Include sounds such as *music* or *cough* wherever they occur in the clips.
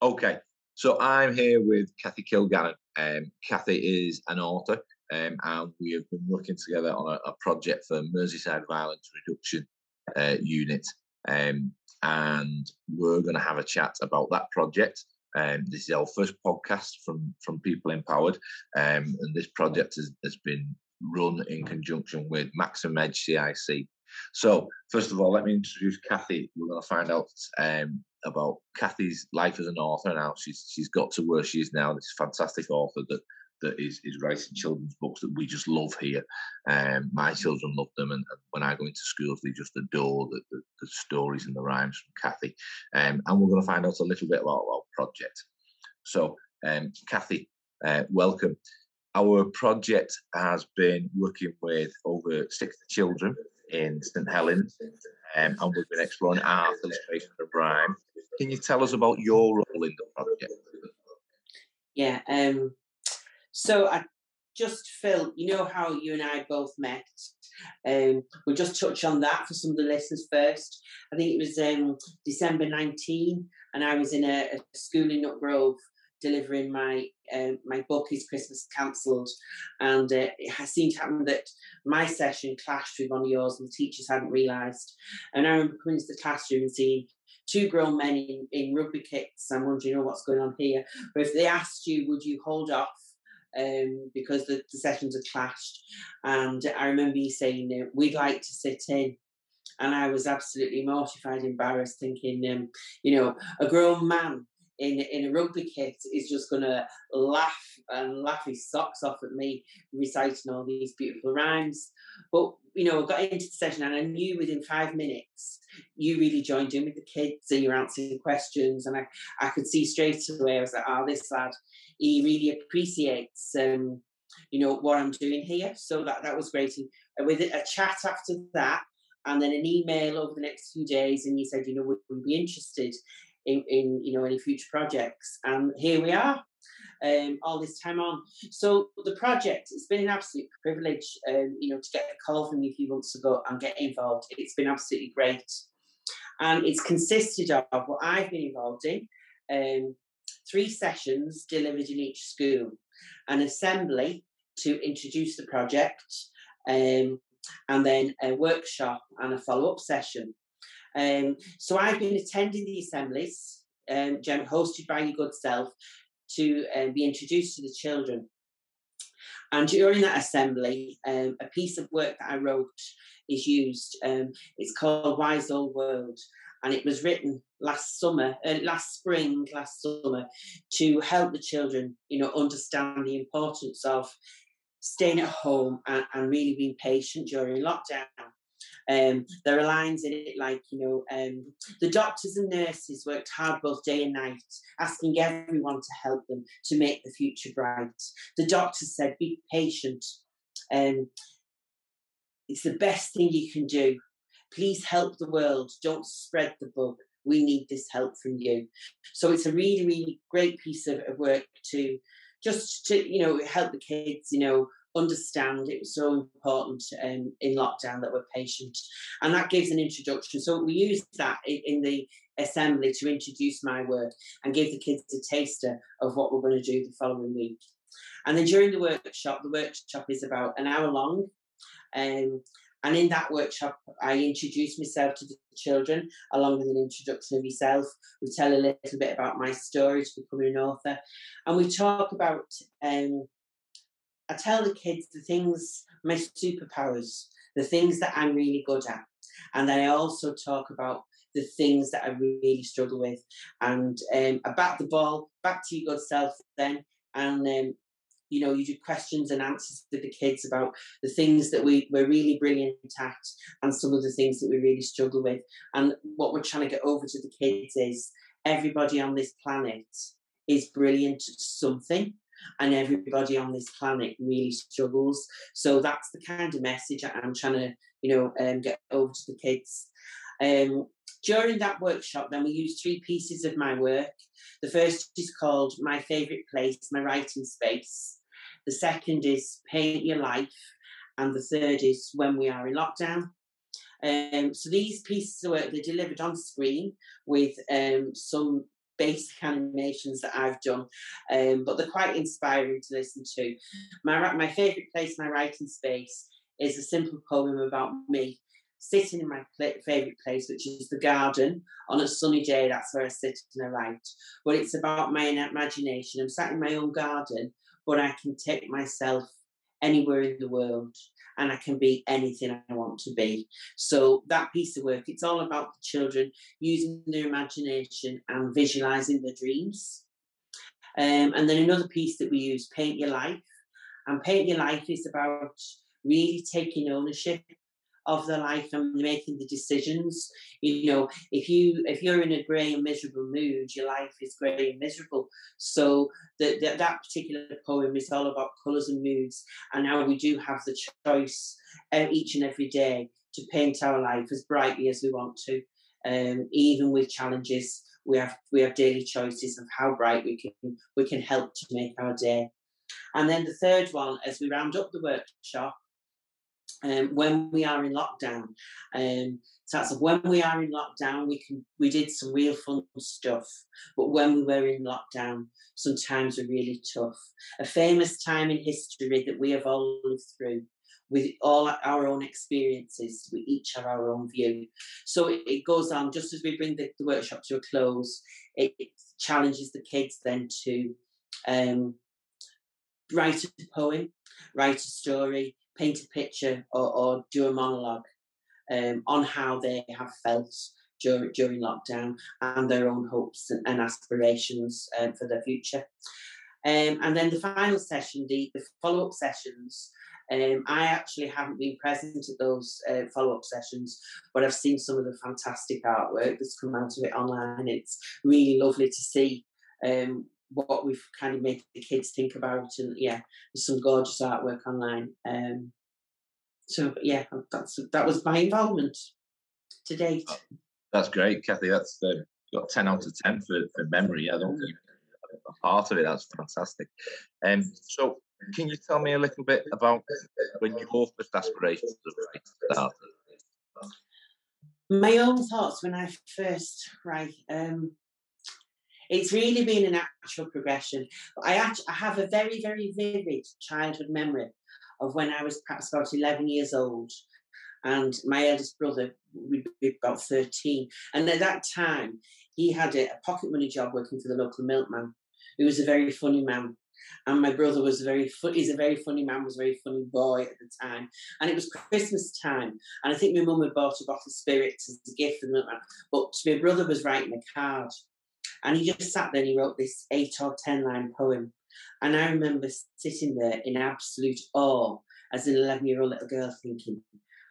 Okay, so I'm here with Kathy Kilgannon. Um, Kathy is an author, um, and we have been working together on a, a project for Merseyside Violence Reduction uh, Unit. Um, and we're going to have a chat about that project. Um, this is our first podcast from from People Empowered, um, and this project has, has been run in conjunction with Maximum Edge CIC. So, first of all, let me introduce Kathy. We're going to find out um, about Kathy's life as an author and how she's she's got to where she is now. This fantastic author that that is is writing children's books that we just love here. Um, my children love them, and, and, when I go into schools, they just adore the, the, the stories and the rhymes from Kathy. Um, and we're going to find out a little bit about our project. So, um, Kathy, uh, welcome. Our project has been working with over 60 children in St Helens, um, and we've been exploring art, illustration, and rhyme. Can you tell us about your role in the project? Yeah, um, so I just felt, you know how you and I both met. Um, we'll just touch on that for some of the listeners first. I think it was um, December 19, and I was in a, a school in Nutgrove delivering my um, my book is Christmas cancelled, and uh, it has seemed to happen that my session clashed with one of yours, and the teachers hadn't realised. And I remember coming to the classroom and seeing two grown men in, in rugby kits. I'm wondering, know, what's going on here. But if they asked you, would you hold off um, because the, the, sessions had clashed. And I remember you saying, uh, we'd like to sit in. And I was absolutely mortified, embarrassed, thinking, um, you know, a grown man in in a rugby kit is just going to laugh and laugh his socks off at me reciting all these beautiful rhymes. But you know, I got into the session and I knew within five minutes you really joined in with the kids and you're answering questions, and I I could see straight away I was like, oh, this lad, he really appreciates. Um, you know what I'm doing here, so that that was great. And with a chat after that, and then an email over the next few days, and you said, you know, would we be interested in, in you know any future projects. And here we are, um, all this time on. So the project, it's been an absolute privilege, um, you know, to get a call from you a few months ago and get involved. It's been absolutely great, and it's consisted of what I've been involved in. Um, three sessions delivered in each school, an assembly to introduce the project, um, and then a workshop and a follow up session. Um, so I've been attending the assemblies, um, hosted by your good self, to um, be introduced to the children. And during that assembly, um, a piece of work that I wrote is used. Um, it's called Wise Old World, and it was written last summer, uh, last spring, last summer, to help the children, you know, understand the importance of staying at home and, and really being patient during lockdown. Um, there are lines in it like, you know, um, the doctors and nurses worked hard both day and night, asking everyone to help them to make the future bright. The doctors said, be patient. Um, it's the best thing you can do. Please help the world. Don't spread the bug. We need this help from you. So it's a really, really great piece of, of work to just to, you know, help the kids, you know, understand it was so important um, in lockdown that we're patient. And that gives an introduction. So we use that in, the assembly to introduce my work and give the kids a taster of what we're going to do the following week. And then during the workshop, the workshop is about an hour long. Um, and in that workshop, I introduce myself to the children along with an introduction of myself. We tell a little bit about my story to becoming an author. And we talk about um, I tell the kids the things, my superpowers, the things that I'm really good at. And I also talk about the things that I really struggle with. And um, I back the ball back to your good self then. And, um, you know, you do questions and answers with the kids about the things that we, we're really brilliant at and some of the things that we really struggle with. And what we're trying to get over to the kids is everybody on this planet is brilliant at something and everybody on this planet really struggles. So that's the kind of message I'm trying to, you know, um, get over to the kids. Um, during that workshop, then we used three pieces of my work. The first is called My Favourite Place, My Writing Space. The second is Paint Your Life. And the third is When We Are in Lockdown. Um, so these pieces of work, they're delivered on screen with um, some basic animations that I've done, um, but they're quite inspiring to listen to. My my favourite place, my writing space, is a simple poem about me sitting in my favourite place, which is the garden. On a sunny day, that's where I sit and I write. But it's about my imagination. I'm sat in my own garden, but I can take myself anywhere in the world and I can be anything I want to be. So that piece of work, it's all about the children using their imagination and visualizing their dreams. Um, and then another piece that we use, Paint Your Life. And Paint Your Life is about really taking ownership of their life and making the decisions. You know, if you if you're in a grey and miserable mood, your life is grey and miserable. So that that particular poem is all about colours and moods, and how we do have the choice uh, each and every day to paint our life as brightly as we want to, um, even with challenges. We have we have daily choices of how bright we can we can help to make our day. And then the third one, as we round up the workshop, um, when we are in lockdown. Um, so that's when we are in lockdown, we can we did some real fun stuff. But when we were in lockdown, sometimes were really tough. A famous time in history that we have all lived through. With all our own experiences, we each have our own view. So it, it goes on, just as we bring the, the workshop to a close, it, it challenges the kids then to um, write a poem, write a story, paint a picture or, or do a monologue um, on how they have felt during, during lockdown and their own hopes and, and aspirations um, for their future. Um, and then the final session, the, the follow up sessions, um, I actually haven't been present at those uh, follow up sessions, but I've seen some of the fantastic artwork that's come out of it online. It's really lovely to see um, what we've kind of made the kids think about, and yeah, there's some gorgeous artwork online. Um, so yeah, that's that was my involvement to date. Oh, that's great, Kathy. That's uh, got ten out of ten for, for memory. I don't think a part of it. That's fantastic. Um, so can you tell me a little bit about when your first aspirations of started? My own thoughts when I first write. Um, it's really been a natural progression. I actually I have a very, very vivid childhood memory of when I was perhaps about 11 years old. And my eldest brother would be about 13. And at that time, he had a, pocket money job working for the local milkman, who was a very funny man. And my brother was a very he's a very funny man, was a very funny boy at the time. And it was Christmas time. And I think my mum had bought a bottle of spirits as a gift for the milkman. But my brother was writing a card. And he just sat there and he wrote this eight or ten line poem. And I remember sitting there in absolute awe as an 11 year old little girl thinking,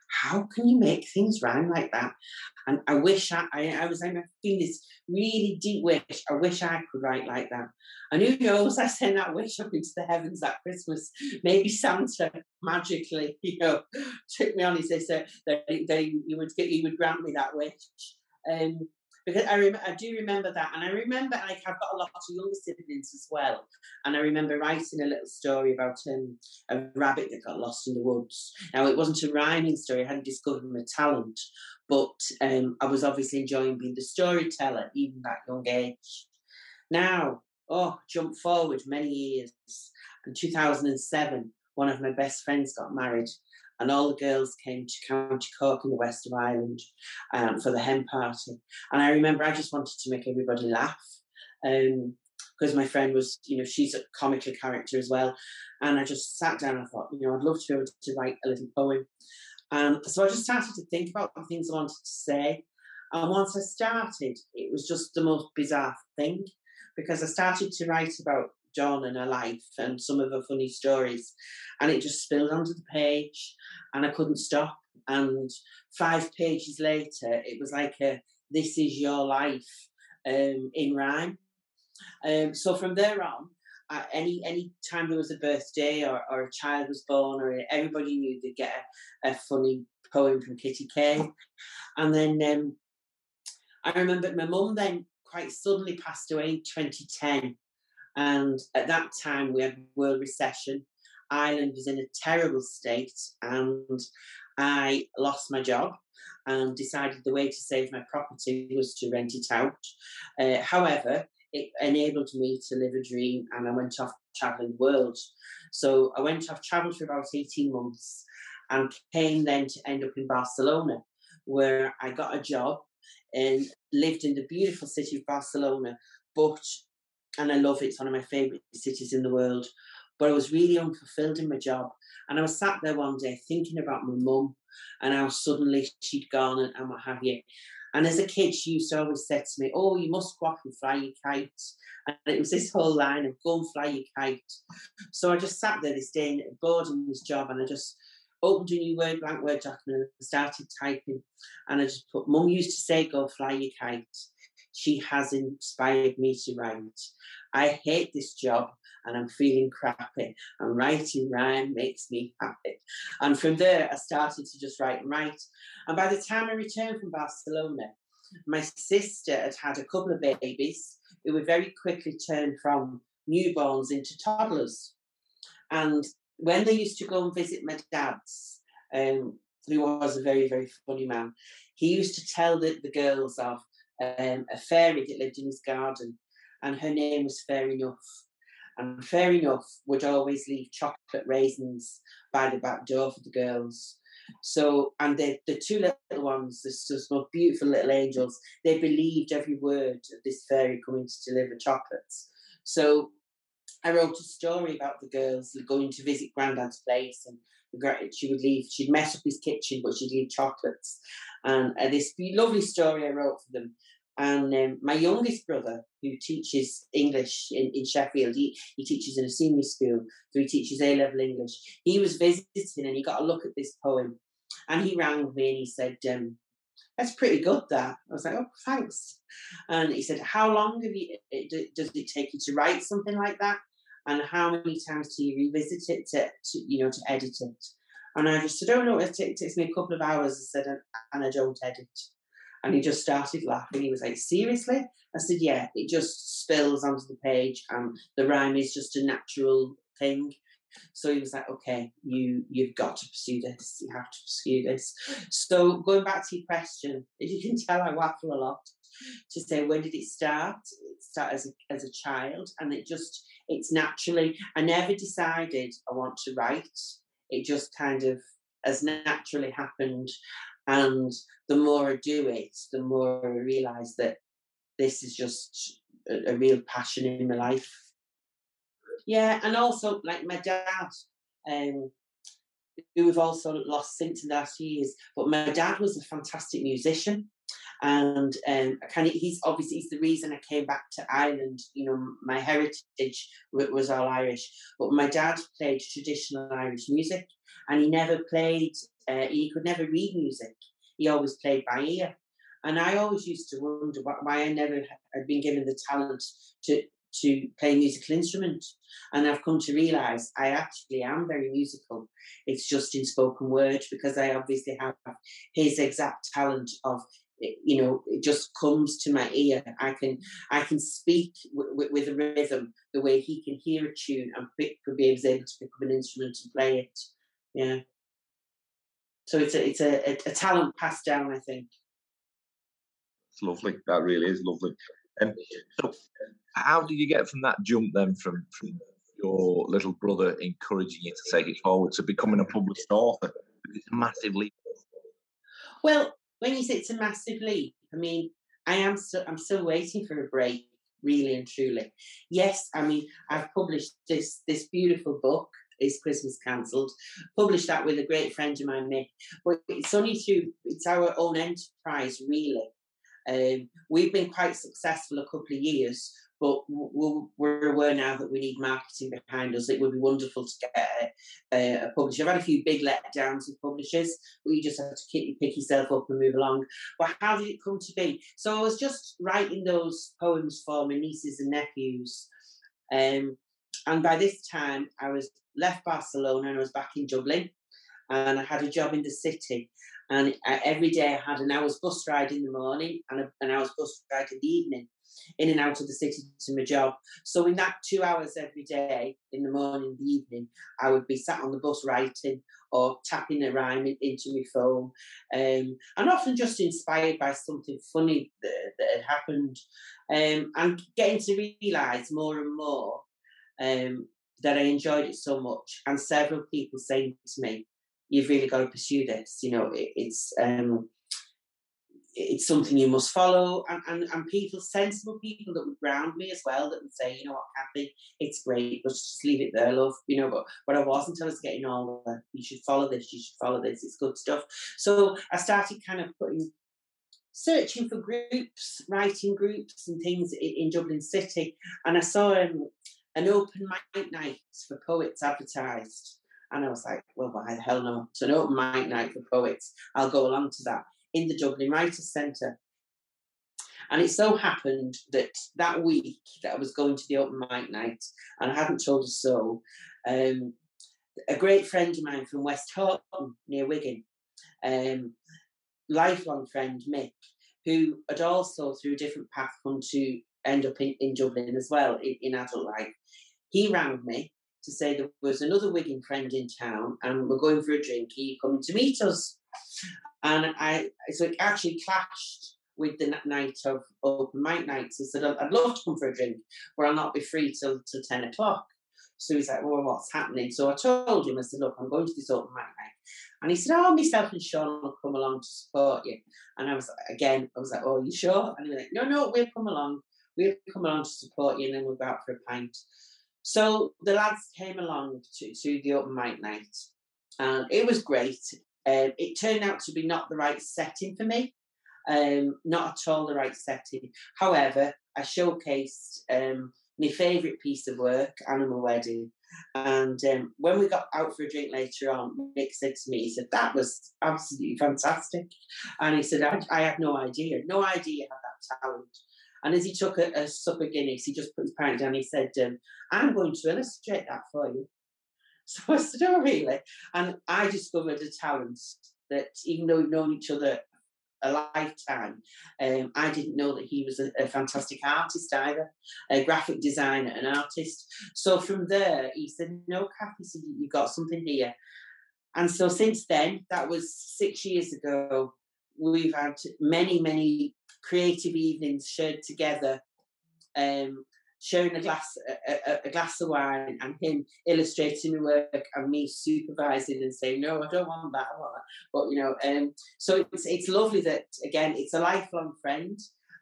how can you make things rhyme like that? And I wish I, I, I was, I'm feeling this really deep wish. I wish I could write like that. And who knows, I sent that wish up into the heavens that Christmas. Maybe Santa magically, *laughs* you know, took me on said that, that, that he, would get, he would grant me that wish. Um, because I rem- I do remember that, and I remember like I've got a lot of younger siblings as well, and I remember writing a little story about um, a rabbit that got lost in the woods. Now it wasn't a rhyming story; I hadn't discovered my talent, but um, I was obviously enjoying being the storyteller even that young age. Now, oh, jump forward many years, in 2007, one of my best friends got married, and all the girls came to County Cork in the west of Ireland um, for the hen party. And I remember I just wanted to make everybody laugh. Um, because my friend was, you know, she's a comical character as well. And I just sat down and thought, you know, I'd love to be able to write a little poem. Um, so I just started to think about the things I wanted to say. And once I started, it was just the most bizarre thing because I started to write about John and her life and some of her funny stories. And it just spilled onto the page and I couldn't stop. And five pages later, it was like a This Is Your Life um, in rhyme. Um, so from there on, uh, any any time there was a birthday or, or a child was born or everybody knew they'd get a, a funny poem from Kitty Kane. And then um, I remember my mum then quite suddenly passed away in 2010. And at that time, we had world recession. Ireland was in a terrible state, and I lost my job and decided the way to save my property was to rent it out. Uh, however, it enabled me to live a dream and I went off traveling the world. So I went off, traveled for about 18 months and came then to end up in Barcelona, where I got a job and lived in the beautiful city of Barcelona. But, and I love it, it's one of my favourite cities in the world. But I was really unfulfilled in my job. And I was sat there one day thinking about my mum and how suddenly she'd gone and, and what have you. And as a kid, she used to always say to me, Oh, you must go off and fly your kite. And it was this whole line of go and fly your kite. So I just sat there this day bored in this job and I just opened a new word blank word document and started typing. And I just put, Mum used to say, go fly your kite. She has inspired me to write. I hate this job and I'm feeling crappy. And writing rhyme makes me happy. And from there, I started to just write and write. And by the time I returned from Barcelona, my sister had had a couple of babies who were very quickly turned from newborns into toddlers. And when they used to go and visit my dad's, um, who was a very, very funny man, he used to tell the, the girls of um, a fairy that lived in his garden, and her name was Fair Enough. And Fair Enough would always leave chocolate raisins by the back door for the girls. So, and the, the two little ones, the most beautiful little angels, they believed every word of this fairy coming to deliver chocolates. So, I wrote a story about the girls going to visit Grandad's place, and she would leave. She'd mess up his kitchen, but she'd leave chocolates. And uh, this lovely story I wrote for them. And um, my youngest brother, who teaches English in, in Sheffield, he, he teaches in a senior school, so he teaches A level English. He was visiting and he got a look at this poem. And he rang me and he said, um, That's pretty good, that. I was like, Oh, thanks. And he said, How long have you, does it take you to write something like that? And how many times do you revisit it to, to you know, to edit it? And I just said, Oh, no, it, it takes me a couple of hours. I said, And I don't edit. And he just started laughing. He was like, Seriously? I said, Yeah, it just spills onto the page and the rhyme is just a natural thing. So he was like, Okay, you you've got to pursue this. You have to pursue this. So going back to your question, as *laughs* you can tell, I waffle a lot to say when did it start? It started as a, as a child, and it just it's naturally. I never decided I want to write. It just kind of has naturally happened, and the more I do it, the more I realise that this is just a, a real passion in my life. Yeah, and also like my dad, um, who we've also lost since the last years, but my dad was a fantastic musician. And um, kind of, he's obviously he's the reason I came back to Ireland. You know, my heritage was all Irish, but my dad played traditional Irish music, and he never played. Uh, he could never read music. He always played by ear. And I always used to wonder why I never had been given the talent to to play a musical instrument. And I've come to realise I actually am very musical. It's just in spoken word because I obviously have his exact talent of you know it just comes to my ear. I can i can speak w- w- with a rhythm the way he can hear a tune and pick, could be able to pick up an instrument and play it. Yeah. So it's a it's a, a, a talent passed down i think. It's lovely. That really is lovely. And so how did you get from that jump then from from your little brother encouraging you to take it forward to becoming a published author? It's a massive leap. Well when you say it's a massive leap, I mean, I am still I'm still waiting for a break, really and truly. Yes, I mean, I've published this this beautiful book. Is Christmas cancelled? Published that with a great friend of mine, Nick. But it's only through it's our own enterprise, really. Um, we've been quite successful a couple of years, but we're aware now that we need marketing behind us. It would be wonderful to get a, a, publisher. I've had a few big letdowns with publishers, but you just have to keep, pick yourself up and move along. But how did it come to be? So I was just writing those poems for my nieces and nephews. Um, and by this time, I was left Barcelona and I was back in Dublin. and I had a job in the city. And every day I had an hour's bus ride in the morning and an hour's bus ride in the evening, in and out of the city to my job. So in that two hours every day, in the morning, the evening, I would be sat on the bus writing or tapping a rhyme into my phone, um, and often just inspired by something funny that, that had happened, um, and getting to realise more and more um, that I enjoyed it so much, and several people saying to me, "You've really got to pursue this." You know, it, it's um, it's something you must follow, and, and and people, sensible people that would ground me as well, that would say, "You know what, Kathy, it's great, but just leave it there, love." You know, but but I wasn't. I was getting the, "You should follow this. You should follow this. It's good stuff." So I started kind of putting searching for groups, writing groups and things in, in Dublin City, and I saw um, an open mic night for poets advertised. And I was like, well, why the hell not? It's an open mic night for poets. I'll go along to that in the Dublin Writers' Centre. And it so happened that that week that I was going to the open mic night, and I hadn't told a soul, um, a great friend of mine from Westhoughton near Wigan, um, lifelong friend Mick, who had also through a different path come to end up in, in Dublin as well in, in adult life. He rang me to say there was another Wigan friend in town and we're going for a drink. Are you coming to meet us? And I, so it actually clashed with the night of open mic nights. He said, I'd love to come for a drink, but I'll not be free till, till 10 o'clock. So he's like, well, what's happening? So I told him, I said, look, I'm going to this open mic night. And he said, oh, myself and Sean will come along to support you. And I was, like, again, I was like, oh, you sure? And he was like, no, no, we'll come along we'll come along to support you and then we'll go out for a pint. So the lads came along to, to the open mic night and it was great. Um, it turned out to be not the right setting for me, um, not at all the right setting. However, I showcased um, my favourite piece of work, Animal Wedding. And um, when we got out for a drink later on, Nick said to me, he said, that was absolutely fantastic. And he said, I, I had no idea, no idea had that talent. And as he took a, a sup of Guinness, he just put his pint down. He said, um, I'm going to illustrate that for you. *laughs* So I said, Oh, really? And I discovered a talent that even though we've known each other a lifetime, um, I didn't know that he was a, a, fantastic artist either, a graphic designer, an artist. So from there, he said, No, Kathy, you've got something here. And so since then, that was six years ago, we've had many, many creative evenings shared together, um, sharing a glass a, a, glass of wine and him illustrating the work and me supervising and saying no I don't want that, want that. but you know um, so it's it's lovely that again it's a lifelong friend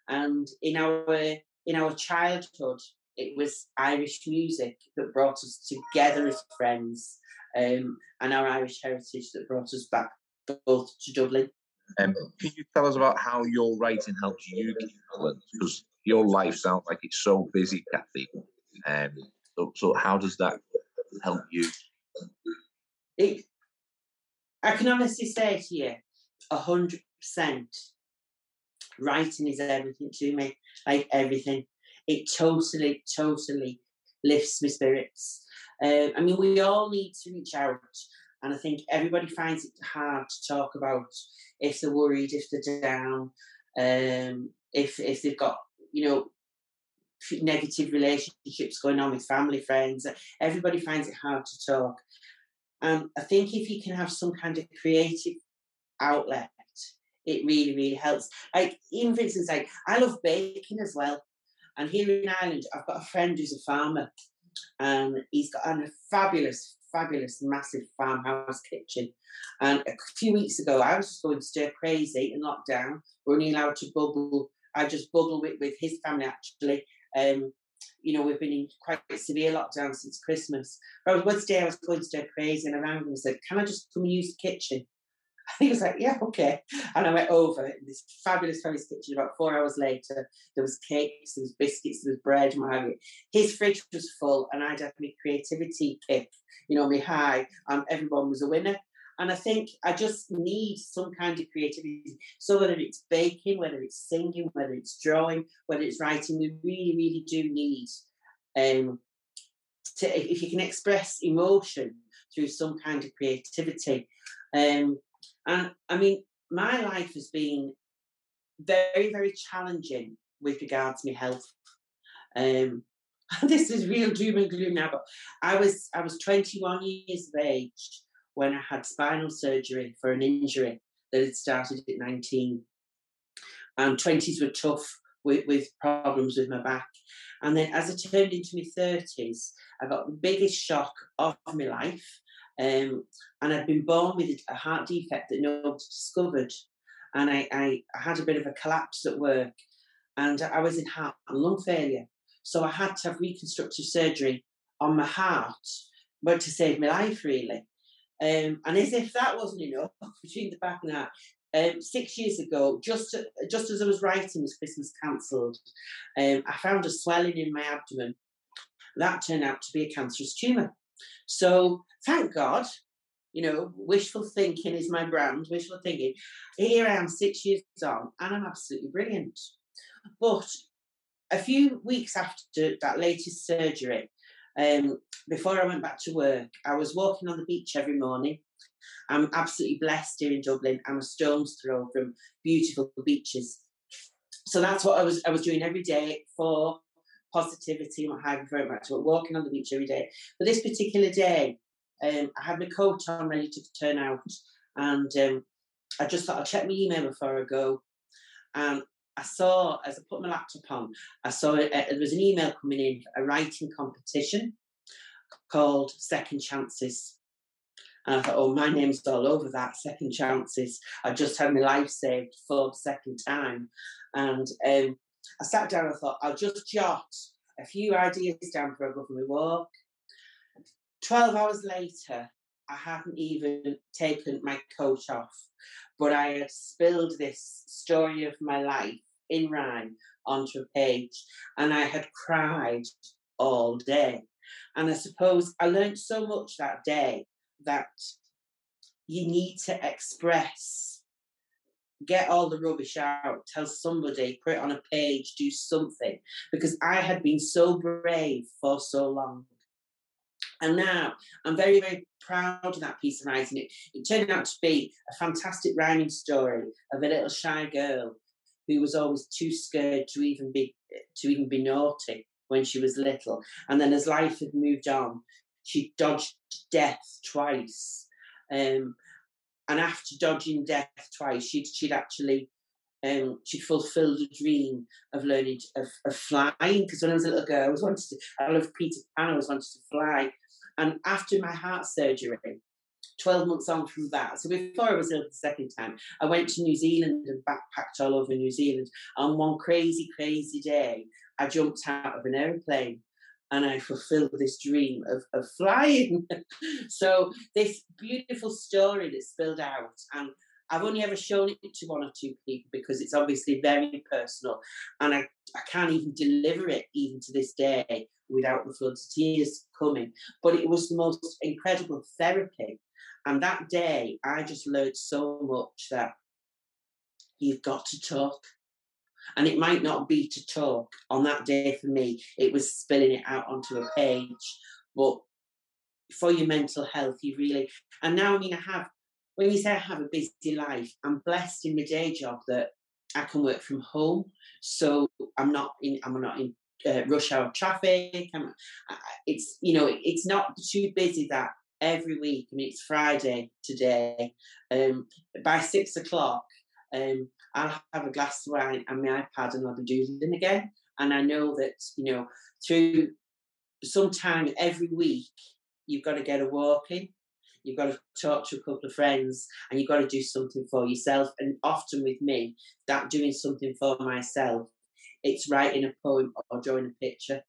and in our in our childhood it was Irish music that brought us together as friends um, and our Irish heritage that brought us back both to Dublin um, can you tell us about how your writing helps you keep balance? Because your life sounds like it's so busy, Kathy. Um, so, so how does that help you? It, I can honestly say to you, hundred percent, writing is everything to me. Like everything, it totally, totally lifts my spirits. Um, I mean, we all need to reach out and I think everybody finds it hard to talk about if they're worried, if they're down, um, if if they've got you know negative relationships going on with family, friends. Everybody finds it hard to talk. And I think if you can have some kind of creative outlet, it really, really helps. Like, even for instance, like I love baking as well. And here in Ireland, I've got a friend who's a farmer, and he's got a fabulous, fabulous, massive farmhouse kitchen. And a few weeks ago, I was just going stir crazy in lockdown. We're only allowed to bubble. I just bubble with, with his family actually. Um, you know, we've been in quite severe lockdown since Christmas. But one day I was going stir crazy and around and said, Can I just come and use the kitchen? *laughs* he was like, yeah, okay. And I went over in this fabulous, fabulous kitchen. About four hours later, there was cakes, there was biscuits, there was bread, have. His fridge was full, and I'd had my creativity kick, you know, me high, and everyone was a winner. And I think I just need some kind of creativity. So whether it's baking, whether it's singing, whether it's drawing, whether it's writing, we really, really do need um, to if you can express emotion through some kind of creativity. Um, and I mean, my life has been very, very challenging with regards to my health. Um, *laughs* this is real doom and gloom now, but I was I was 21 years of age when I had spinal surgery for an injury that had started at 19. And 20s were tough with, with problems with my back. And then as I turned into my 30s, I got the biggest shock of my life. Um, and I'd been born with a heart defect that nobody discovered. And I, I, had a bit of a collapse at work and I was in heart and lung failure. So I had to have reconstructive surgery on my heart, but to save my life, really. Um, and as if that wasn't enough, *laughs* between the back and that, um, six years ago, just just as I was writing this Christmas cancelled, um, I found a swelling in my abdomen. That turned out to be a cancerous tumour. So thank God, you know, wishful thinking is my brand, wishful thinking. Here I am six years on, and I'm absolutely brilliant. But a few weeks after that latest surgery, um, before I went back to work, I was walking on the beach every morning. I'm absolutely blessed here in Dublin. I'm a stone's throw from beautiful beaches. So that's what I was I was doing every day for positivity and what have you very much. Walking on the beach every day. But this particular day, um, I had my coat on ready to turn out, and um, I just thought I'd check my email before I go. And I saw, as I put my laptop on, I saw uh, there was an email coming in, a writing competition called Second Chances. And I thought, oh, my name's all over that, Second Chances. I just had my life saved for the second time. And um, I sat down and thought, I'll just jot a few ideas down for a go for my walk. 12 hours later, I hadn't even taken my coat off, but I had spilled this story of my life in rhyme onto a page, and I had cried all day. And I suppose I learned so much that day that you need to express, get all the rubbish out, tell somebody, put it on a page, do something. Because I had been so brave for so long. And now I'm very, very proud of that piece of writing. It, it turned out to be a fantastic rhyming story of a little shy girl who was always too scared to even be to even be naughty when she was little. And then as life had moved on, she dodged death twice. Um, and after dodging death twice, she'd she'd actually um, she'd fulfilled a dream of learning to, of, of flying. Because when I was a little girl, I was wanted to. I love Peter Pan. I was wanted to fly. And after my heart surgery, 12 months on from that. So before I was ill the second time, I went to New Zealand and backpacked all over New Zealand. On one crazy, crazy day, I jumped out of an aeroplane and I fulfilled this dream of, of flying. *laughs* so this beautiful story that spilled out and I've only ever shown it to one or two people because it's obviously very personal and I, I can't even deliver it even to this day without the floods of tears coming. But it was the most incredible therapy and that day, I just learned so much that you've got to talk. And it might not be to talk on that day for me, it was spilling it out onto a page. But for your mental health, you really, and now I mean, I have, when you say I have a busy life, I'm blessed in my day job that I can work from home. So I'm not in, I'm not in uh, rush hour traffic. I'm, it's, you know, it's not too busy that every week. I mean, it's Friday today. Um, by six o'clock, um, I'll have a glass of wine and my iPad, and I'll be doodling again. And I know that you know through some time every week, you've got to get a walk in. You've got to talk to a couple of friends, and you've got to do something for yourself. And often with me, that doing something for myself, it's writing a poem or drawing a picture.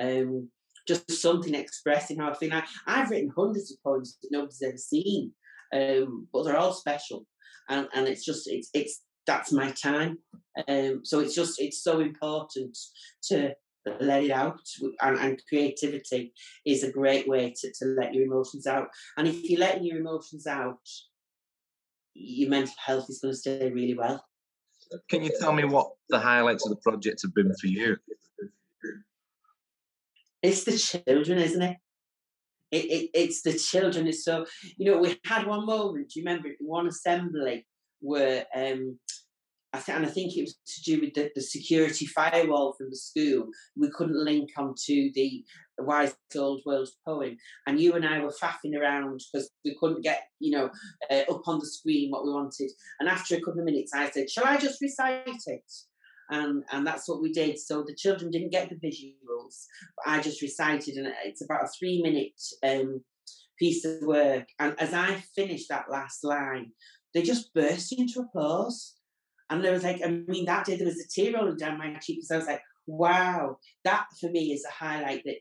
Um, just something expressing how I feel. I, I've written hundreds of poems that nobody's ever seen, um, but they're all special, and and it's just it's it's that's my time. Um, so it's just it's so important to let it out and, and, creativity is a great way to, to let your emotions out and if you're letting your emotions out your mental health is going to stay really well can you tell me what the highlights of the project have been for you it's the children, isn't it? it, it, it's the children. It's so you know we had one moment. Do you remember one assembly where um, I th- and I think it was to do with the, the security firewall from the school. We couldn't link onto the Wise Old World poem, and you and I were faffing around because we couldn't get, you know, uh, up on the screen what we wanted. And after a couple of minutes, I said, "Shall I just recite it?" And and that's what we did. So the children didn't get the visuals, but I just recited, and it's about a three-minute um, piece of work. And as I finished that last line, they just burst into applause. And there was like, I mean, that day there was a tear rolling down my cheek because I was like, wow, that for me is a highlight that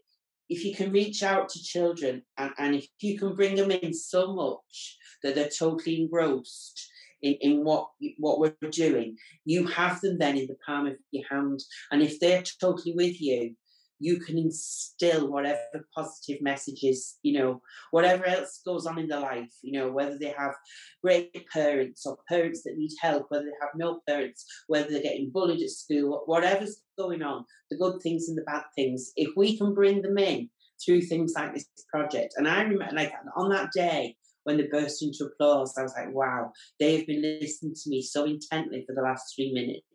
if you can reach out to children and, and if you can bring them in so much that they're totally engrossed in, in what what we're doing, you have them then in the palm of your hand. And if they're totally with you, you can instill whatever positive messages, you know, whatever else goes on in their life, you know, whether they have great parents or parents that need help, whether they have no parents, whether they're getting bullied at school, whatever's going on, the good things and the bad things, if we can bring them in through things like this project. And I remember, like, on that day, when they burst into applause, I was like, wow, they've been listening to me so intently for the last three minutes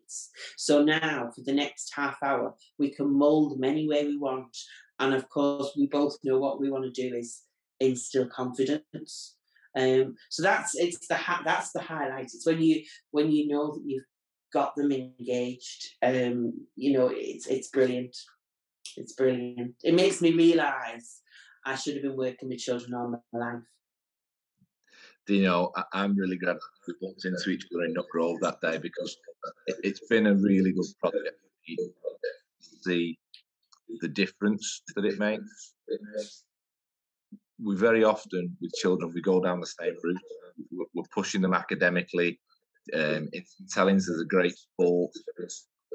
so now, for the next half hour, we can mold them any way we want. And of course, we both know what we want to do is instill confidence. Um, so that's it's the ha- that's the highlight. It's when you when you know that you've got them engaged. Um, you know, it's it's brilliant. It's brilliant. It makes me realise I should have been working with children all my life you know, I, am really glad we bumped into each other in Nutgrove that day because it, has been a really good project. See the difference that it makes. We very often, with children, we go down the same route. We're, we're pushing them academically. Um, it's telling us there's a great sport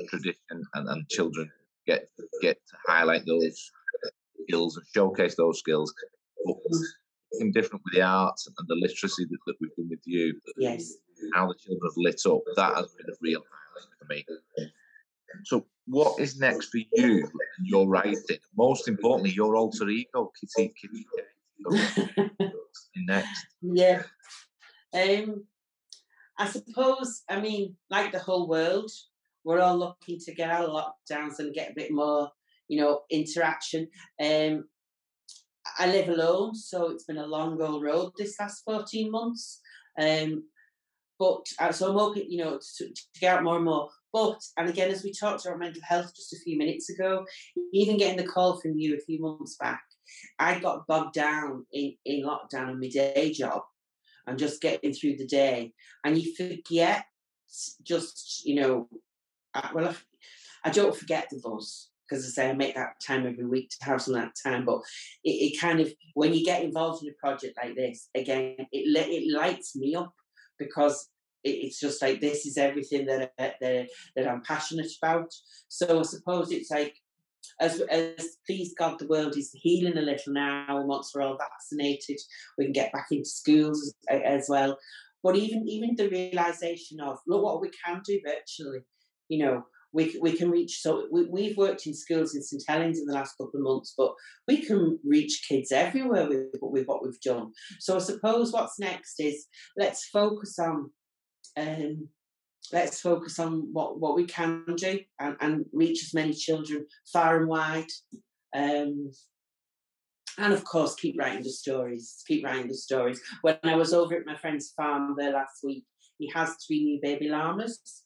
tradition, and, and children get get to highlight those skills and showcase those skills. But different with the arts and the literacy that, that we've done with you. Yes. How the children have lit up. That has been a real highlight for me. So, what is next for you and your writing? Most importantly, your alter ego, Kitty Kitty. next. Yeah. Um, I suppose, I mean, like the whole world, we're all looking to get out of lockdowns and get a bit more, you know, interaction. Um, I live alone, so it's been a long old road this last 14 months. Um, but uh, so I'm hoping, you know, to, to, get out more and more. But, and again, as we talked about mental health just a few minutes ago, even getting the call from you a few months back, I got bogged down in, in lockdown in my day job and just getting through the day. And you forget just, you know, well, I, I don't forget the buzz because I say I make that time every week to have some of that time. But it, it, kind of when you get involved in a project like this, again, it it lights me up because it, it's just like this is everything that uh, that that I'm passionate about. So I suppose it's like. As, as please God, the world is healing a little now. Once we're all vaccinated, we can get back into schools as, as well. But even even the realization of look what we can do virtually, you know, we, we can reach so we, we've worked in schools in st helens in the last couple of months but we can reach kids everywhere with, with what we've done. So i suppose what's next is let's focus on um, let's focus on what, what we can do and, and reach as many children far and wide um, and of course keep writing the stories keep writing the stories. When i was over at my friend's farm there last week he has three new baby llamas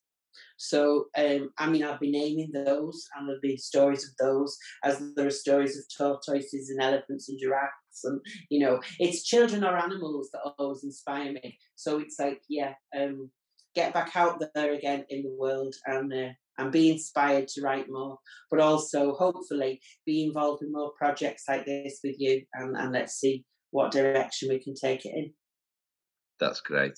so, um, I mean, I'll be naming those, and there'll be stories of those, as there are stories of tortoises and elephants and giraffes, and you know, it's children or animals that always inspire me. So it's like, yeah, um, get back out there again in the world and uh, and be inspired to write more, but also hopefully be involved in more projects like this with you, and, and let's see what direction we can take it in. That's great.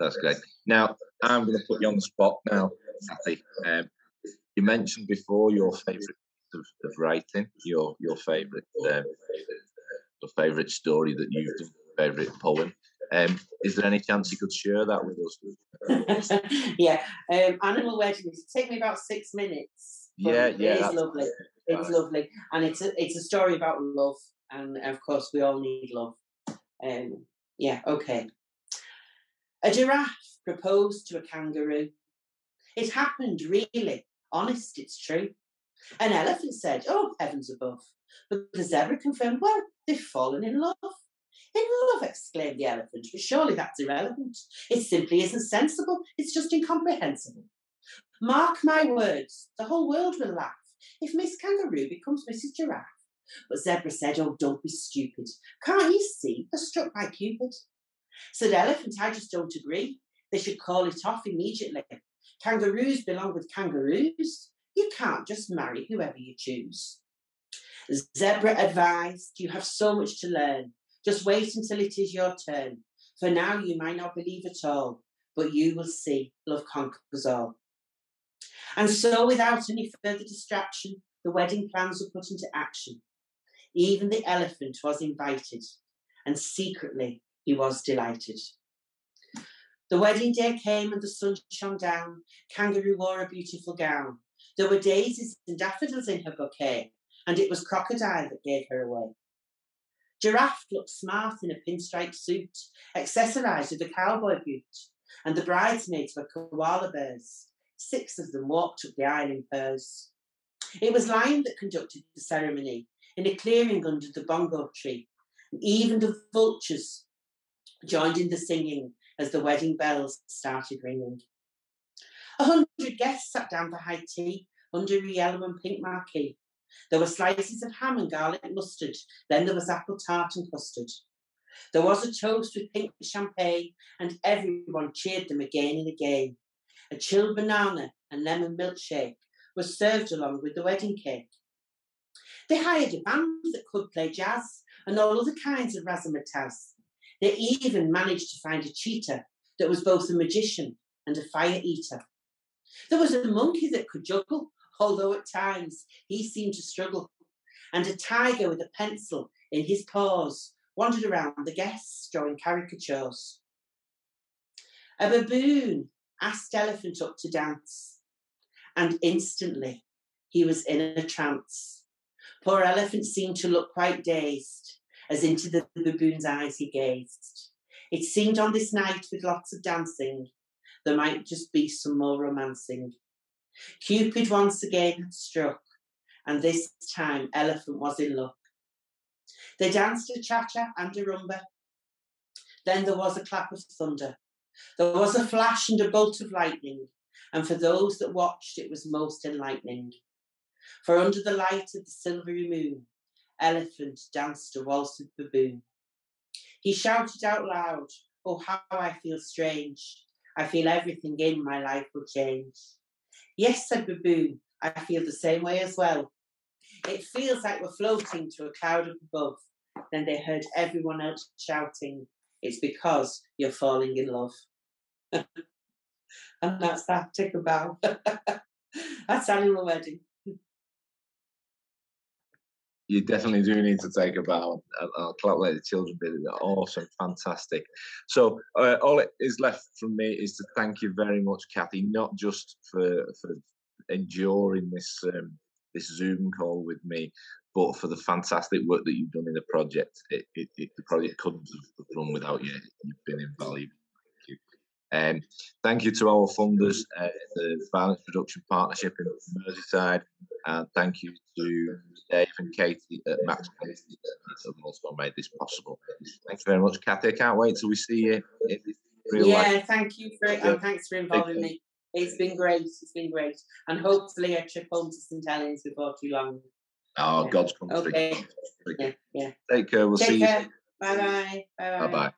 That's great. Now I'm going to put you on the spot now. Kathy. Um, you mentioned before your favourite of, of, writing, your your favourite um, your favourite story that you've done, favourite poem. Um, is there any chance you could share that with us? *laughs* yeah, um, Animal Weddings. Take me about six minutes. Yeah, yeah, it is lovely. It's lovely, and it's a it's a story about love. and of course we all need love. Um, yeah, okay. A giraffe proposed to a kangaroo. It happened, really. Honest, it's true. An elephant said, Oh, heavens above. But the zebra confirmed, Well, they've fallen in love. In love, exclaimed the elephant, but surely that's irrelevant. It simply isn't sensible. It's just incomprehensible. Mark my words, the whole world will laugh if Miss Kangaroo becomes Mrs. Giraffe. But Zebra said, Oh, don't be stupid. Can't you see? They're struck by Cupid. Said Elephant, I just don't agree. They should call it off immediately. Kangaroos belong with kangaroos. You can't just marry whoever you choose. Zebra advised, You have so much to learn. Just wait until it is your turn. For now, you might not believe at all, but you will see love conquers all. And so, without any further distraction, the wedding plans were put into action. Even the elephant was invited, and secretly he was delighted. The wedding day came and the sun shone down. Kangaroo wore a beautiful gown. There were daisies and daffodils in her bouquet, and it was Crocodile that gave her away. Giraffe looked smart in a pinstripe suit, accessorized with a cowboy boot, and the bridesmaids were koala bears. Six of them walked up the aisle in pairs. It was Lion that conducted the ceremony in a clearing under the bongo tree. And even the vultures joined in the singing as the wedding bells started ringing. A hundred guests sat down for high tea under a yellow and pink marquee. There were slices of ham and garlic mustard. Then there was apple tart and custard. There was a toast with pink champagne, and everyone cheered them again and again. A chilled banana and lemon milkshake was served along with the wedding cake. They hired a band that could play jazz and all other kinds of razzmatazz. They even managed to find a cheetah that was both a magician and a fire eater. There was a monkey that could juggle, although at times he seemed to struggle, and a tiger with a pencil in his paws wandered around the guests drawing caricatures. A baboon asked Elephant up to dance, and instantly he was in a trance. Poor Elephant seemed to look quite dazed, as into the baboon's eyes he gazed. It seemed on this night, with lots of dancing, there might just be some more romancing. Cupid once again had struck, and this time Elephant was in luck. They danced a cha-cha and a rumba. Then there was a clap of thunder. There was a flash and a bolt of lightning, and for those that watched it was most enlightening. For under the light of the silvery moon, Elephant danced a waltz with Baboon. He shouted out loud, Oh, how I feel strange. I feel everything in my life will change. Yes, said Baboon, I feel the same way as well. It feels like we're floating to a cloud up above. Then they heard everyone else shouting, It's because you're falling in love. *laughs* and that's that. Take a bow. that's animal wedding you definitely do need to take a bow. I'll clap like the children did. Awesome, fantastic. So uh, all it is left from me is to thank you very much, Kathy, not just for for enduring this um, this Zoom call with me, but for the fantastic work that you've done in the project. It, it, it, the project couldn't have run without you. You've been invaluable. Um, thank you to our funders, uh, the Violence Reduction Partnership in Merseyside, and thank you to Dave and Katie at Max Katie that have also made this possible. Thank you very much, Kathy. I can't wait till we see you in real yeah, life. thank you for and thanks for involving me. It's been great. It's been great, and hopefully I trip home to St Helens before too long. Oh, yeah. God's country. Okay. Yeah, yeah. Take care. We'll Take see care. you. Bye bye. Bye bye.